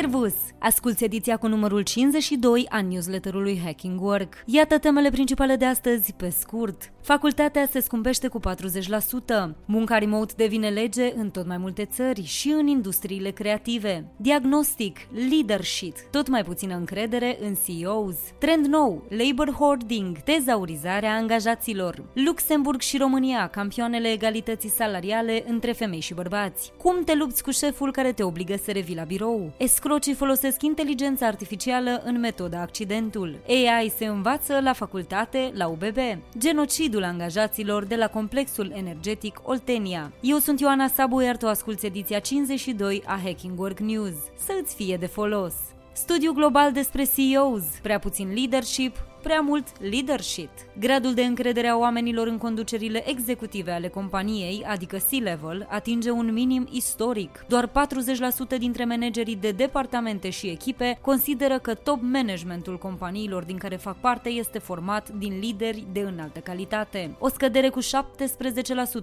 Servus! Asculți ediția cu numărul 52 a newsletterului Hacking Work. Iată temele principale de astăzi, pe scurt. Facultatea se scumpește cu 40%. Munca remote devine lege în tot mai multe țări și în industriile creative. Diagnostic, leadership, tot mai puțină încredere în CEOs. Trend nou, labor hoarding, tezaurizarea angajaților. Luxemburg și România, campioanele egalității salariale între femei și bărbați. Cum te lupți cu șeful care te obligă să revii la birou? Escrocii folosesc inteligența artificială în metoda accidentul. AI se învață la facultate, la UBB. Genocidul angajaților de la complexul energetic Oltenia. Eu sunt Ioana Sabu, iar tu asculti ediția 52 a Hacking Work News. Să îți fie de folos! Studiu global despre CEOs, prea puțin leadership, prea mult leadership. Gradul de încredere a oamenilor în conducerile executive ale companiei, adică C-level, atinge un minim istoric. Doar 40% dintre managerii de departamente și echipe consideră că top managementul companiilor din care fac parte este format din lideri de înaltă calitate. O scădere cu 17%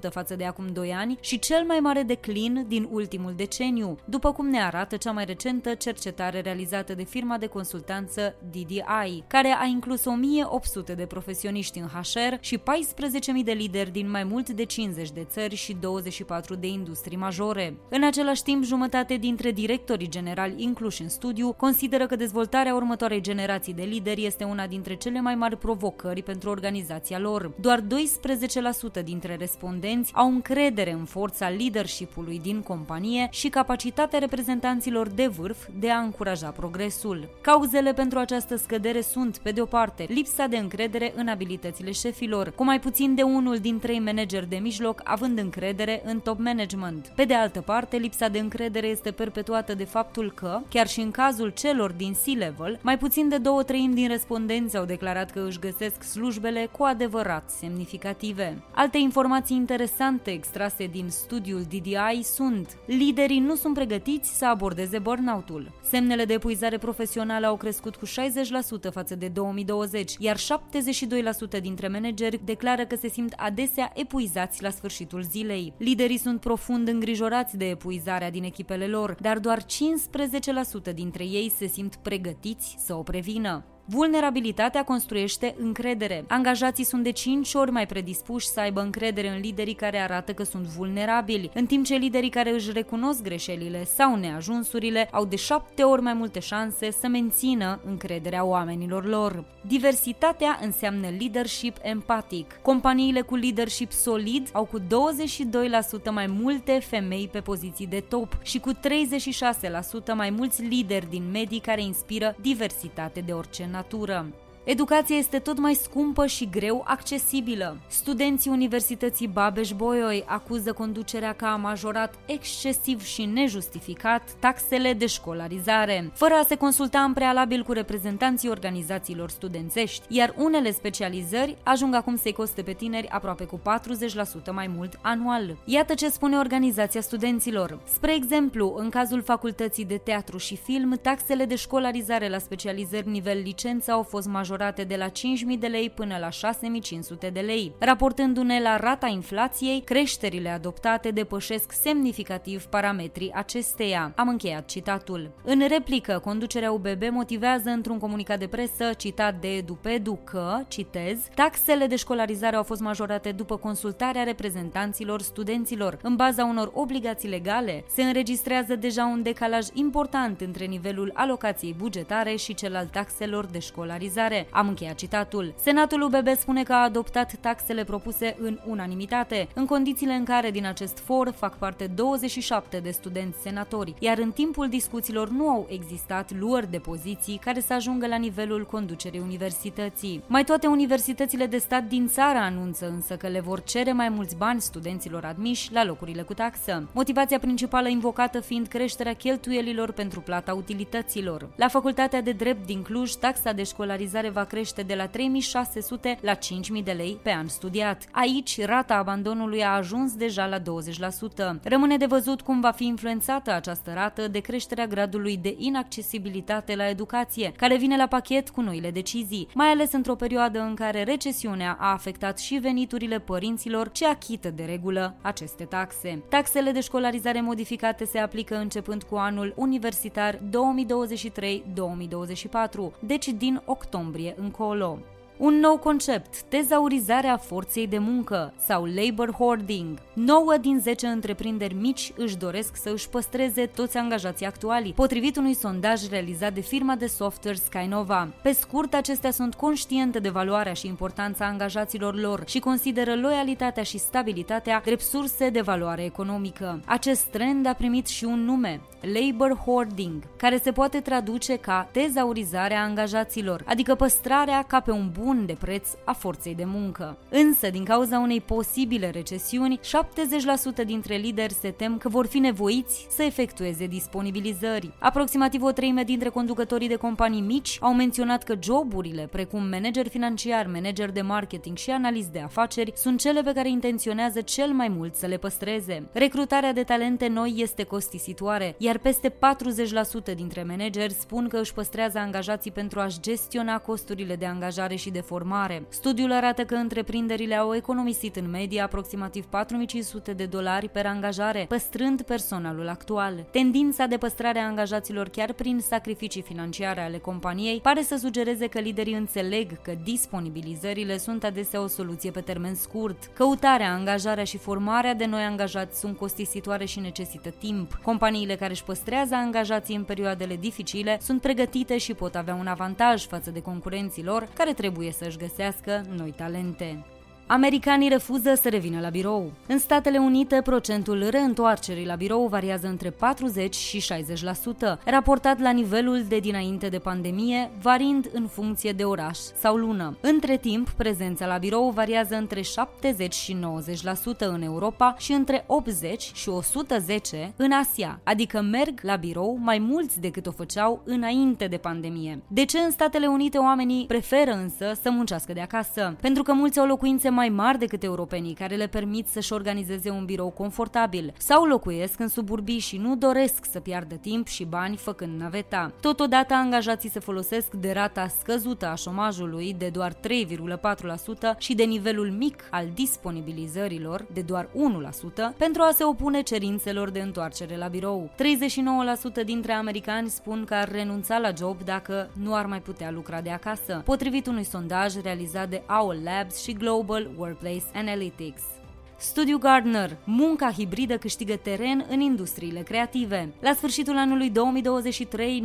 față de acum 2 ani și cel mai mare declin din ultimul deceniu, după cum ne arată cea mai recentă cercetare realizată de firma de consultanță DDI, care a inclus 1800 de profesioniști în HR și 14.000 de lideri din mai mult de 50 de țări și 24 de industrii majore. În același timp, jumătate dintre directorii generali incluși în studiu consideră că dezvoltarea următoarei generații de lideri este una dintre cele mai mari provocări pentru organizația lor. Doar 12% dintre respondenți au încredere în forța leadership-ului din companie și capacitatea reprezentanților de vârf de a încuraja progresul. Cauzele pentru această scădere sunt, pe de o parte, parte, lipsa de încredere în abilitățile șefilor, cu mai puțin de unul din trei manageri de mijloc având încredere în top management. Pe de altă parte, lipsa de încredere este perpetuată de faptul că, chiar și în cazul celor din C-level, mai puțin de două treimi din respondenți au declarat că își găsesc slujbele cu adevărat semnificative. Alte informații interesante extrase din studiul DDI sunt Liderii nu sunt pregătiți să abordeze burnout-ul. Semnele de epuizare profesională au crescut cu 60% față de 2020 2020, iar 72% dintre manageri declară că se simt adesea epuizați la sfârșitul zilei. Liderii sunt profund îngrijorați de epuizarea din echipele lor, dar doar 15% dintre ei se simt pregătiți să o prevină. Vulnerabilitatea construiește încredere. Angajații sunt de 5 ori mai predispuși să aibă încredere în liderii care arată că sunt vulnerabili, în timp ce liderii care își recunosc greșelile sau neajunsurile au de 7 ori mai multe șanse să mențină încrederea oamenilor lor. Diversitatea înseamnă leadership empatic. Companiile cu leadership solid au cu 22% mai multe femei pe poziții de top și cu 36% mai mulți lideri din medii care inspiră diversitate de orice Natura. Educația este tot mai scumpă și greu accesibilă. Studenții Universității Babeș-Bolyai acuză conducerea că a majorat excesiv și nejustificat taxele de școlarizare, fără a se consulta în prealabil cu reprezentanții organizațiilor studențești, iar unele specializări ajung acum să-i coste pe tineri aproape cu 40% mai mult anual. Iată ce spune organizația studenților. Spre exemplu, în cazul facultății de teatru și film, taxele de școlarizare la specializări nivel licență au fost majorate majorate de la 5.000 de lei până la 6.500 de lei. Raportându-ne la rata inflației, creșterile adoptate depășesc semnificativ parametrii acesteia. Am încheiat citatul. În replică, conducerea UBB motivează într-un comunicat de presă citat de EduPedu că, citez, taxele de școlarizare au fost majorate după consultarea reprezentanților studenților. În baza unor obligații legale, se înregistrează deja un decalaj important între nivelul alocației bugetare și cel al taxelor de școlarizare. Am încheiat citatul. Senatul UBB spune că a adoptat taxele propuse în unanimitate, în condițiile în care din acest for fac parte 27 de studenți senatori, iar în timpul discuțiilor nu au existat luări de poziții care să ajungă la nivelul conducerii universității. Mai toate universitățile de stat din țară anunță însă că le vor cere mai mulți bani studenților admiși la locurile cu taxă. Motivația principală invocată fiind creșterea cheltuielilor pentru plata utilităților. La Facultatea de Drept din Cluj, taxa de școlarizare va crește de la 3600 la 5000 de lei pe an studiat. Aici, rata abandonului a ajuns deja la 20%. Rămâne de văzut cum va fi influențată această rată de creșterea gradului de inaccesibilitate la educație, care vine la pachet cu noile decizii, mai ales într-o perioadă în care recesiunea a afectat și veniturile părinților ce achită de regulă aceste taxe. Taxele de școlarizare modificate se aplică începând cu anul universitar 2023-2024, deci din octombrie încolo. Un nou concept, tezaurizarea forței de muncă sau labor hoarding. 9 din 10 întreprinderi mici își doresc să își păstreze toți angajații actuali, potrivit unui sondaj realizat de firma de software Skynova. Pe scurt, acestea sunt conștiente de valoarea și importanța angajaților lor și consideră loialitatea și stabilitatea drept surse de valoare economică. Acest trend a primit și un nume, labor hoarding, care se poate traduce ca tezaurizarea angajaților, adică păstrarea ca pe un bun de preț a forței de muncă. Însă, din cauza unei posibile recesiuni, 70% dintre lideri se tem că vor fi nevoiți să efectueze disponibilizări. Aproximativ o treime dintre conducătorii de companii mici au menționat că joburile, precum manager financiar, manager de marketing și analist de afaceri, sunt cele pe care intenționează cel mai mult să le păstreze. Recrutarea de talente noi este costisitoare, iar peste 40% dintre manageri spun că își păstrează angajații pentru a-și gestiona costurile de angajare și de formare. Studiul arată că întreprinderile au economisit în medie aproximativ 4500 de dolari per angajare, păstrând personalul actual. Tendința de păstrare a angajaților chiar prin sacrificii financiare ale companiei pare să sugereze că liderii înțeleg că disponibilizările sunt adesea o soluție pe termen scurt. Căutarea, angajarea și formarea de noi angajați sunt costisitoare și necesită timp. Companiile care își păstrează angajații în perioadele dificile sunt pregătite și pot avea un avantaj față de concurenții lor care trebuie să-și găsească noi talente. Americanii refuză să revină la birou. În Statele Unite, procentul reîntoarcerii la birou variază între 40 și 60%, raportat la nivelul de dinainte de pandemie, variind în funcție de oraș sau lună. Între timp, prezența la birou variază între 70 și 90% în Europa și între 80 și 110 în Asia, adică merg la birou mai mulți decât o făceau înainte de pandemie. De ce în Statele Unite oamenii preferă însă să muncească de acasă? Pentru că mulți au locuințe mai mari decât europenii, care le permit să-și organizeze un birou confortabil, sau locuiesc în suburbii și nu doresc să piardă timp și bani făcând naveta. Totodată, angajații se folosesc de rata scăzută a șomajului de doar 3,4% și de nivelul mic al disponibilizărilor de doar 1% pentru a se opune cerințelor de întoarcere la birou. 39% dintre americani spun că ar renunța la job dacă nu ar mai putea lucra de acasă, potrivit unui sondaj realizat de Owl Labs și Global Workplace Analytics. Studiu Gardner, munca hibridă câștigă teren în industriile creative. La sfârșitul anului 2023,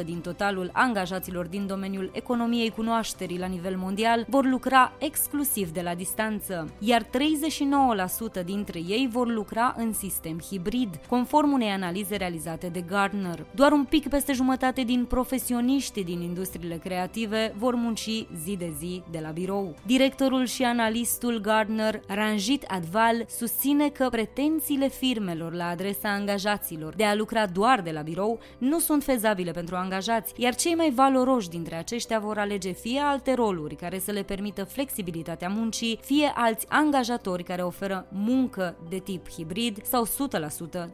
9% din totalul angajaților din domeniul economiei cunoașterii la nivel mondial vor lucra exclusiv de la distanță, iar 39% dintre ei vor lucra în sistem hibrid, conform unei analize realizate de Gardner. Doar un pic peste jumătate din profesioniști din industriile creative vor munci zi de zi de la birou. Directorul și analistul Gardner, Ranjit Adval susține că pretențiile firmelor la adresa angajaților de a lucra doar de la birou nu sunt fezabile pentru angajați, iar cei mai valoroși dintre aceștia vor alege fie alte roluri care să le permită flexibilitatea muncii, fie alți angajatori care oferă muncă de tip hibrid sau 100%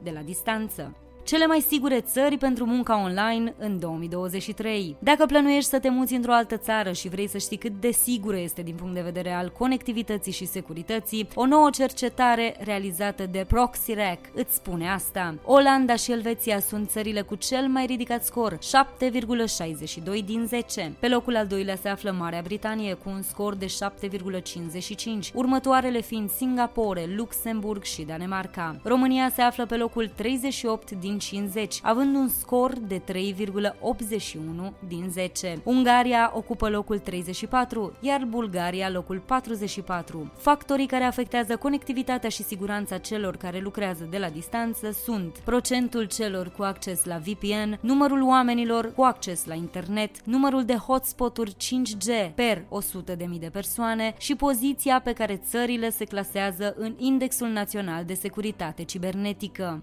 de la distanță cele mai sigure țări pentru munca online în 2023. Dacă plănuiești să te muți într-o altă țară și vrei să știi cât de sigură este din punct de vedere al conectivității și securității, o nouă cercetare realizată de ProxyRec îți spune asta. Olanda și Elveția sunt țările cu cel mai ridicat scor, 7,62 din 10. Pe locul al doilea se află Marea Britanie cu un scor de 7,55, următoarele fiind Singapore, Luxemburg și Danemarca. România se află pe locul 38 din 50, având un scor de 3,81 din 10. Ungaria ocupă locul 34, iar Bulgaria locul 44. Factorii care afectează conectivitatea și siguranța celor care lucrează de la distanță sunt procentul celor cu acces la VPN, numărul oamenilor cu acces la internet, numărul de hotspoturi 5G per 100.000 de persoane și poziția pe care țările se clasează în Indexul Național de Securitate Cibernetică.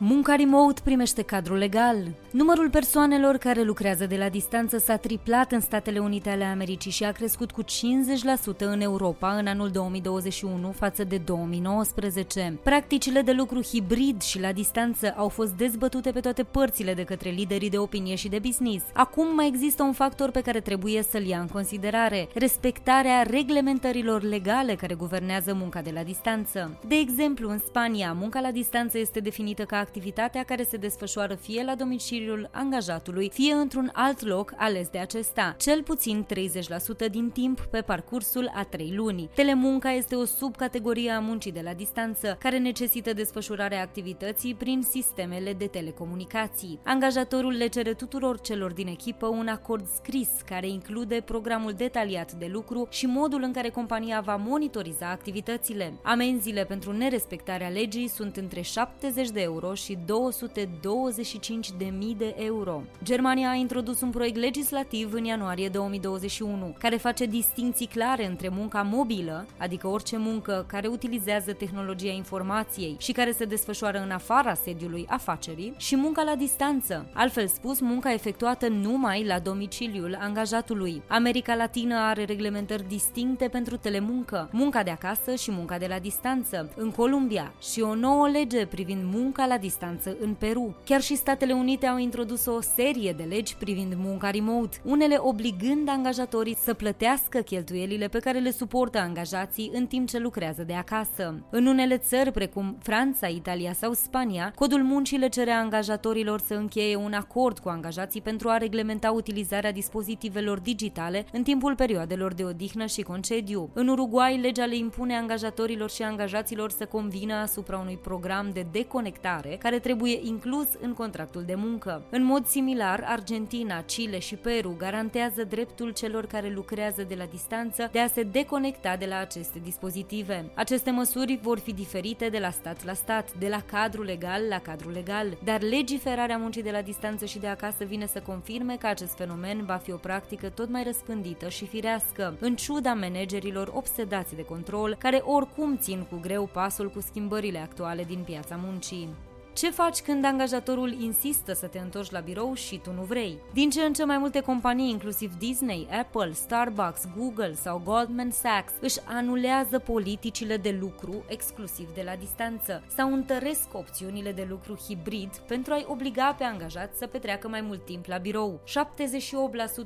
Munca remote primește cadru legal. Numărul persoanelor care lucrează de la distanță s-a triplat în Statele Unite ale Americii și a crescut cu 50% în Europa în anul 2021 față de 2019. Practicile de lucru hibrid și la distanță au fost dezbătute pe toate părțile de către liderii de opinie și de business. Acum mai există un factor pe care trebuie să-l ia în considerare, respectarea reglementărilor legale care guvernează munca de la distanță. De exemplu, în Spania, munca la distanță este definită ca activitatea care se desfășoară fie la domiciliul angajatului, fie într-un alt loc ales de acesta, cel puțin 30% din timp pe parcursul a 3 luni. Telemunca este o subcategorie a muncii de la distanță, care necesită desfășurarea activității prin sistemele de telecomunicații. Angajatorul le cere tuturor celor din echipă un acord scris care include programul detaliat de lucru și modul în care compania va monitoriza activitățile. Amenziile pentru nerespectarea legii sunt între 70 de euro și 225.000 de euro. Germania a introdus un proiect legislativ în ianuarie 2021 care face distinții clare între munca mobilă, adică orice muncă care utilizează tehnologia informației și care se desfășoară în afara sediului afacerii, și munca la distanță, altfel spus munca efectuată numai la domiciliul angajatului. America Latină are reglementări distincte pentru telemuncă, munca de acasă și munca de la distanță. În Columbia și o nouă lege privind munca la distanță în Peru. Chiar și Statele Unite au introdus o serie de legi privind munca remote, unele obligând angajatorii să plătească cheltuielile pe care le suportă angajații în timp ce lucrează de acasă. În unele țări, precum Franța, Italia sau Spania, codul muncii le cere angajatorilor să încheie un acord cu angajații pentru a reglementa utilizarea dispozitivelor digitale în timpul perioadelor de odihnă și concediu. În Uruguay, legea le impune angajatorilor și angajaților să convină asupra unui program de deconectare care trebuie inclus în contractul de muncă. În mod similar, Argentina, Chile și Peru garantează dreptul celor care lucrează de la distanță de a se deconecta de la aceste dispozitive. Aceste măsuri vor fi diferite de la stat la stat, de la cadru legal la cadru legal, dar legiferarea muncii de la distanță și de acasă vine să confirme că acest fenomen va fi o practică tot mai răspândită și firească, în ciuda managerilor obsedați de control, care oricum țin cu greu pasul cu schimbările actuale din piața muncii. Ce faci când angajatorul insistă să te întorci la birou și tu nu vrei? Din ce în ce mai multe companii, inclusiv Disney, Apple, Starbucks, Google sau Goldman Sachs, își anulează politicile de lucru exclusiv de la distanță sau întăresc opțiunile de lucru hibrid pentru a-i obliga pe angajați să petreacă mai mult timp la birou.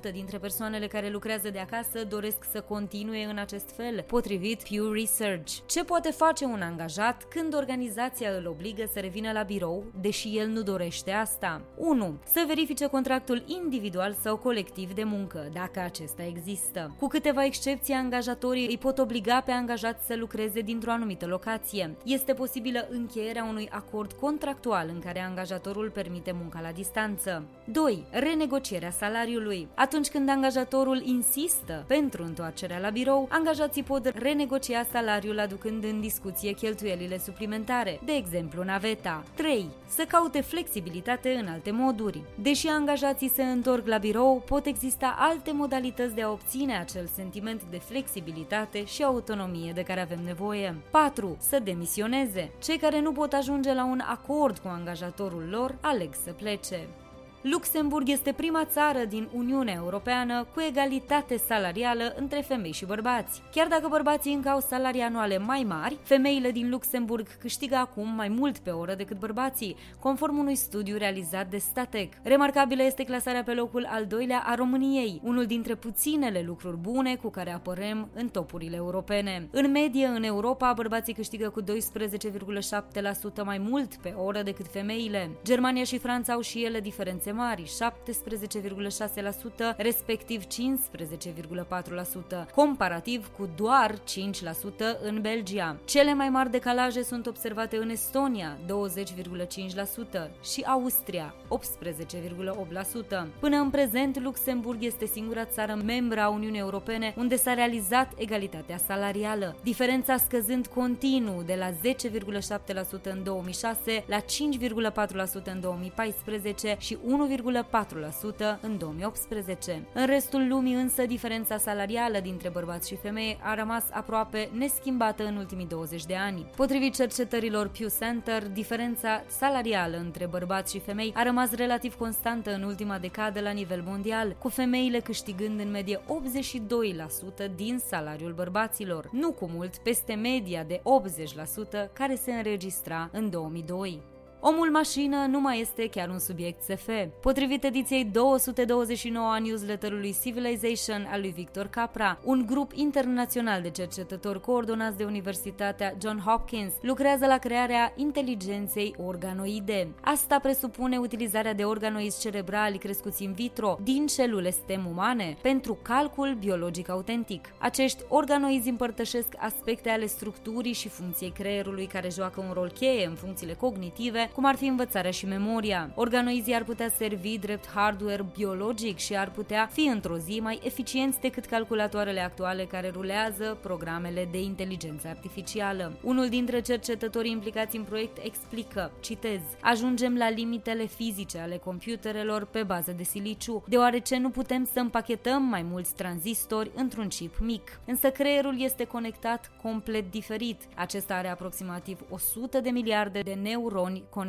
78% dintre persoanele care lucrează de acasă doresc să continue în acest fel, potrivit Pew Research. Ce poate face un angajat când organizația îl obligă să revină la birou birou, deși el nu dorește asta. 1. Să verifice contractul individual sau colectiv de muncă, dacă acesta există. Cu câteva excepții, angajatorii îi pot obliga pe angajați să lucreze dintr-o anumită locație. Este posibilă încheierea unui acord contractual în care angajatorul permite munca la distanță. 2. Renegocierea salariului. Atunci când angajatorul insistă pentru întoarcerea la birou, angajații pot renegocia salariul aducând în discuție cheltuielile suplimentare, de exemplu naveta. 3. Să caute flexibilitate în alte moduri. Deși angajații se întorc la birou, pot exista alte modalități de a obține acel sentiment de flexibilitate și autonomie de care avem nevoie. 4. Să demisioneze. Cei care nu pot ajunge la un acord cu angajatorul lor aleg să plece. Luxemburg este prima țară din Uniunea Europeană cu egalitate salarială între femei și bărbați. Chiar dacă bărbații încă au salarii anuale mai mari, femeile din Luxemburg câștigă acum mai mult pe oră decât bărbații, conform unui studiu realizat de Statec. Remarcabilă este clasarea pe locul al doilea a României, unul dintre puținele lucruri bune cu care apărăm în topurile europene. În medie, în Europa, bărbații câștigă cu 12,7% mai mult pe oră decât femeile. Germania și Franța au și ele diferențe mari, 17,6%, respectiv 15,4%, comparativ cu doar 5% în Belgia. Cele mai mari decalaje sunt observate în Estonia, 20,5% și Austria, 18,8%. Până în prezent, Luxemburg este singura țară membra a Uniunii Europene unde s-a realizat egalitatea salarială, diferența scăzând continuu de la 10,7% în 2006 la 5,4% în 2014 și 1,4% în 2018. În restul lumii însă diferența salarială dintre bărbați și femei a rămas aproape neschimbată în ultimii 20 de ani. Potrivit cercetărilor Pew Center, diferența salarială între bărbați și femei a rămas relativ constantă în ultima decadă la nivel mondial, cu femeile câștigând în medie 82% din salariul bărbaților, nu cu mult peste media de 80% care se înregistra în 2002. Omul mașină nu mai este chiar un subiect SF. Potrivit ediției 229 a newsletterului Civilization al lui Victor Capra, un grup internațional de cercetători coordonați de Universitatea John Hopkins lucrează la crearea inteligenței organoide. Asta presupune utilizarea de organoizi cerebrali crescuți in vitro din celule stem umane pentru calcul biologic autentic. Acești organoizi împărtășesc aspecte ale structurii și funcției creierului care joacă un rol cheie în funcțiile cognitive cum ar fi învățarea și memoria. Organoizii ar putea servi drept hardware biologic și ar putea fi într-o zi mai eficienți decât calculatoarele actuale care rulează programele de inteligență artificială. Unul dintre cercetătorii implicați în proiect explică, citez, ajungem la limitele fizice ale computerelor pe bază de siliciu, deoarece nu putem să împachetăm mai mulți tranzistori într-un chip mic. Însă creierul este conectat complet diferit. Acesta are aproximativ 100 de miliarde de neuroni conectați.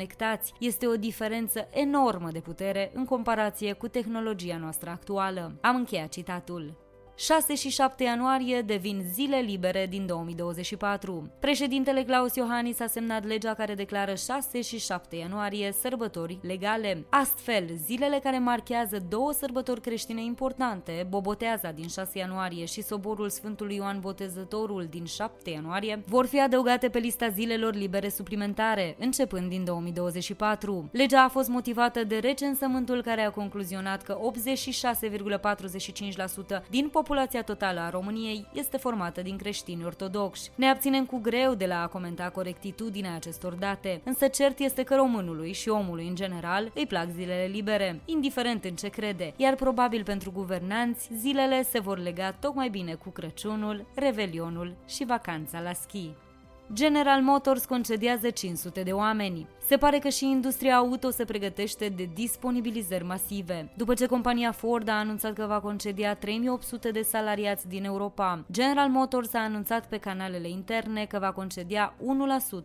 Este o diferență enormă de putere în comparație cu tehnologia noastră actuală. Am încheiat citatul. 6 și 7 ianuarie devin zile libere din 2024. Președintele Claus Iohannis a semnat legea care declară 6 și 7 ianuarie sărbători legale. Astfel, zilele care marchează două sărbători creștine importante, Boboteaza din 6 ianuarie și Soborul Sfântului Ioan Botezătorul din 7 ianuarie, vor fi adăugate pe lista zilelor libere suplimentare, începând din 2024. Legea a fost motivată de recensământul care a concluzionat că 86,45% din populație populația totală a României este formată din creștini ortodoxi. Ne abținem cu greu de la a comenta corectitudinea acestor date, însă cert este că românului și omului în general îi plac zilele libere, indiferent în ce crede, iar probabil pentru guvernanți zilele se vor lega tocmai bine cu Crăciunul, Revelionul și vacanța la schi. General Motors concediază 500 de oameni. Se pare că și industria auto se pregătește de disponibilizări masive. După ce compania Ford a anunțat că va concedia 3800 de salariați din Europa, General Motors a anunțat pe canalele interne că va concedia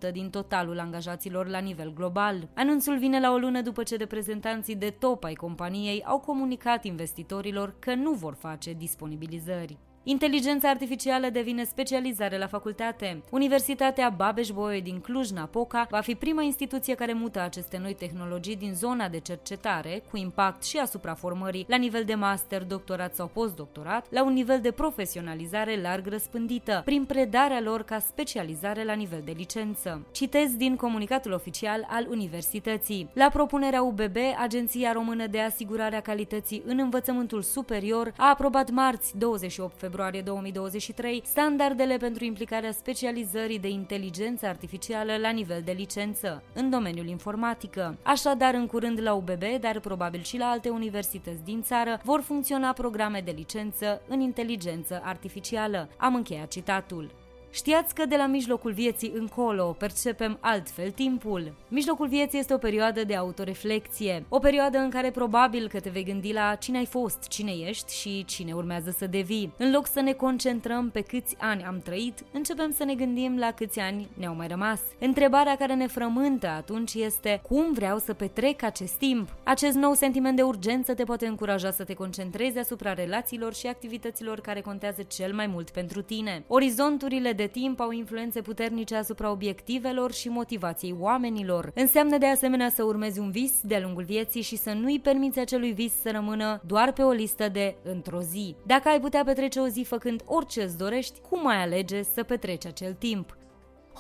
1% din totalul angajaților la nivel global. Anunțul vine la o lună după ce reprezentanții de top ai companiei au comunicat investitorilor că nu vor face disponibilizări. Inteligența artificială devine specializare la facultate. Universitatea Babeș-Bolyai din Cluj-Napoca va fi prima instituție care mută aceste noi tehnologii din zona de cercetare, cu impact și asupra formării la nivel de master, doctorat sau postdoctorat, la un nivel de profesionalizare larg răspândită, prin predarea lor ca specializare la nivel de licență. Citez din comunicatul oficial al universității. La propunerea UBB, Agenția Română de Asigurare a Calității în Învățământul Superior a aprobat marți 28 februarie februarie 2023 standardele pentru implicarea specializării de inteligență artificială la nivel de licență în domeniul informatică. Așadar, în curând la UBB, dar probabil și la alte universități din țară, vor funcționa programe de licență în inteligență artificială. Am încheiat citatul. Știați că de la mijlocul vieții încolo percepem altfel timpul? Mijlocul vieții este o perioadă de autoreflexie, o perioadă în care probabil că te vei gândi la cine ai fost, cine ești și cine urmează să devii. În loc să ne concentrăm pe câți ani am trăit, începem să ne gândim la câți ani ne-au mai rămas. Întrebarea care ne frământă atunci este cum vreau să petrec acest timp? Acest nou sentiment de urgență te poate încuraja să te concentrezi asupra relațiilor și activităților care contează cel mai mult pentru tine. Orizonturile de timp au influențe puternice asupra obiectivelor și motivației oamenilor. Înseamnă de asemenea să urmezi un vis de-a lungul vieții și să nu-i permiți acelui vis să rămână doar pe o listă de într-o zi. Dacă ai putea petrece o zi făcând orice îți dorești, cum ai alege să petreci acel timp?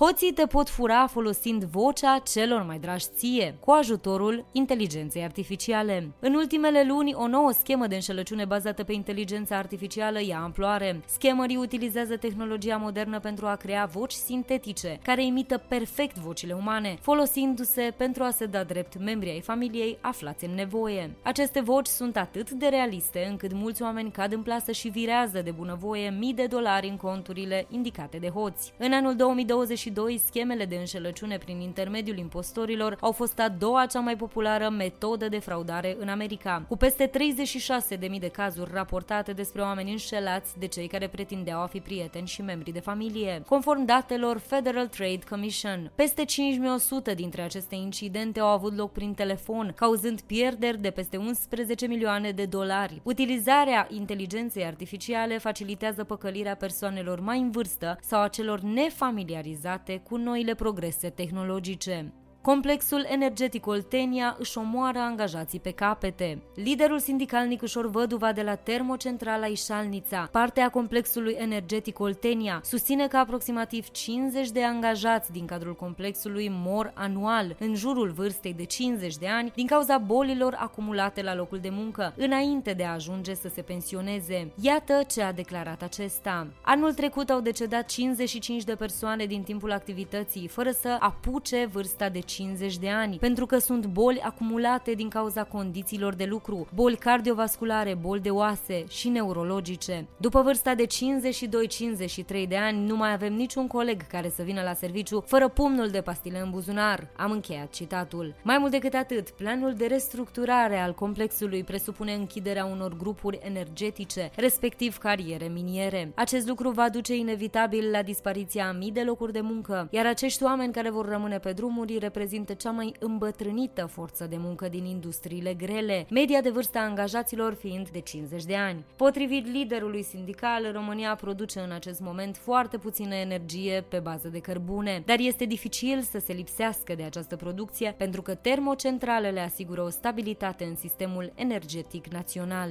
Hoții te pot fura folosind vocea celor mai dragi ție, cu ajutorul inteligenței artificiale. În ultimele luni, o nouă schemă de înșelăciune bazată pe inteligența artificială ia amploare. Schemării utilizează tehnologia modernă pentru a crea voci sintetice, care imită perfect vocile umane, folosindu-se pentru a se da drept membrii ai familiei aflați în nevoie. Aceste voci sunt atât de realiste încât mulți oameni cad în plasă și virează de bunăvoie mii de dolari în conturile indicate de hoți. În anul 2022, schemele de înșelăciune prin intermediul impostorilor au fost a doua cea mai populară metodă de fraudare în America, cu peste 36.000 de cazuri raportate despre oameni înșelați de cei care pretindeau a fi prieteni și membri de familie. Conform datelor Federal Trade Commission, peste 5100 dintre aceste incidente au avut loc prin telefon, cauzând pierderi de peste 11 milioane de dolari. Utilizarea inteligenței artificiale facilitează păcălirea persoanelor mai în vârstă sau a celor nefamiliarizate cu noile progrese tehnologice. Complexul energetic Oltenia își omoară angajații pe capete. Liderul sindical Nicușor Văduva de la Termocentrala Ișalnița, parte a complexului energetic Oltenia, susține că aproximativ 50 de angajați din cadrul complexului mor anual, în jurul vârstei de 50 de ani, din cauza bolilor acumulate la locul de muncă, înainte de a ajunge să se pensioneze. Iată ce a declarat acesta. Anul trecut au decedat 55 de persoane din timpul activității, fără să apuce vârsta de 50 de ani, pentru că sunt boli acumulate din cauza condițiilor de lucru, boli cardiovasculare, boli de oase și neurologice. După vârsta de 52-53 de ani, nu mai avem niciun coleg care să vină la serviciu fără pumnul de pastile în buzunar. Am încheiat citatul. Mai mult decât atât, planul de restructurare al complexului presupune închiderea unor grupuri energetice, respectiv cariere miniere. Acest lucru va duce inevitabil la dispariția a mii de locuri de muncă, iar acești oameni care vor rămâne pe drumuri reprezintă reprezintă cea mai îmbătrânită forță de muncă din industriile grele, media de vârstă a angajaților fiind de 50 de ani. Potrivit liderului sindical, România produce în acest moment foarte puțină energie pe bază de cărbune, dar este dificil să se lipsească de această producție pentru că termocentralele asigură o stabilitate în sistemul energetic național.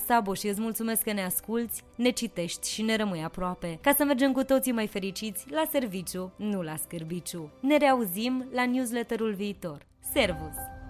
Saboș și îți mulțumesc că ne asculți, ne citești și ne rămâi aproape, ca să mergem cu toții mai fericiți la serviciu, nu la scârbiciu. Ne reauzim la newsletterul viitor. Servus!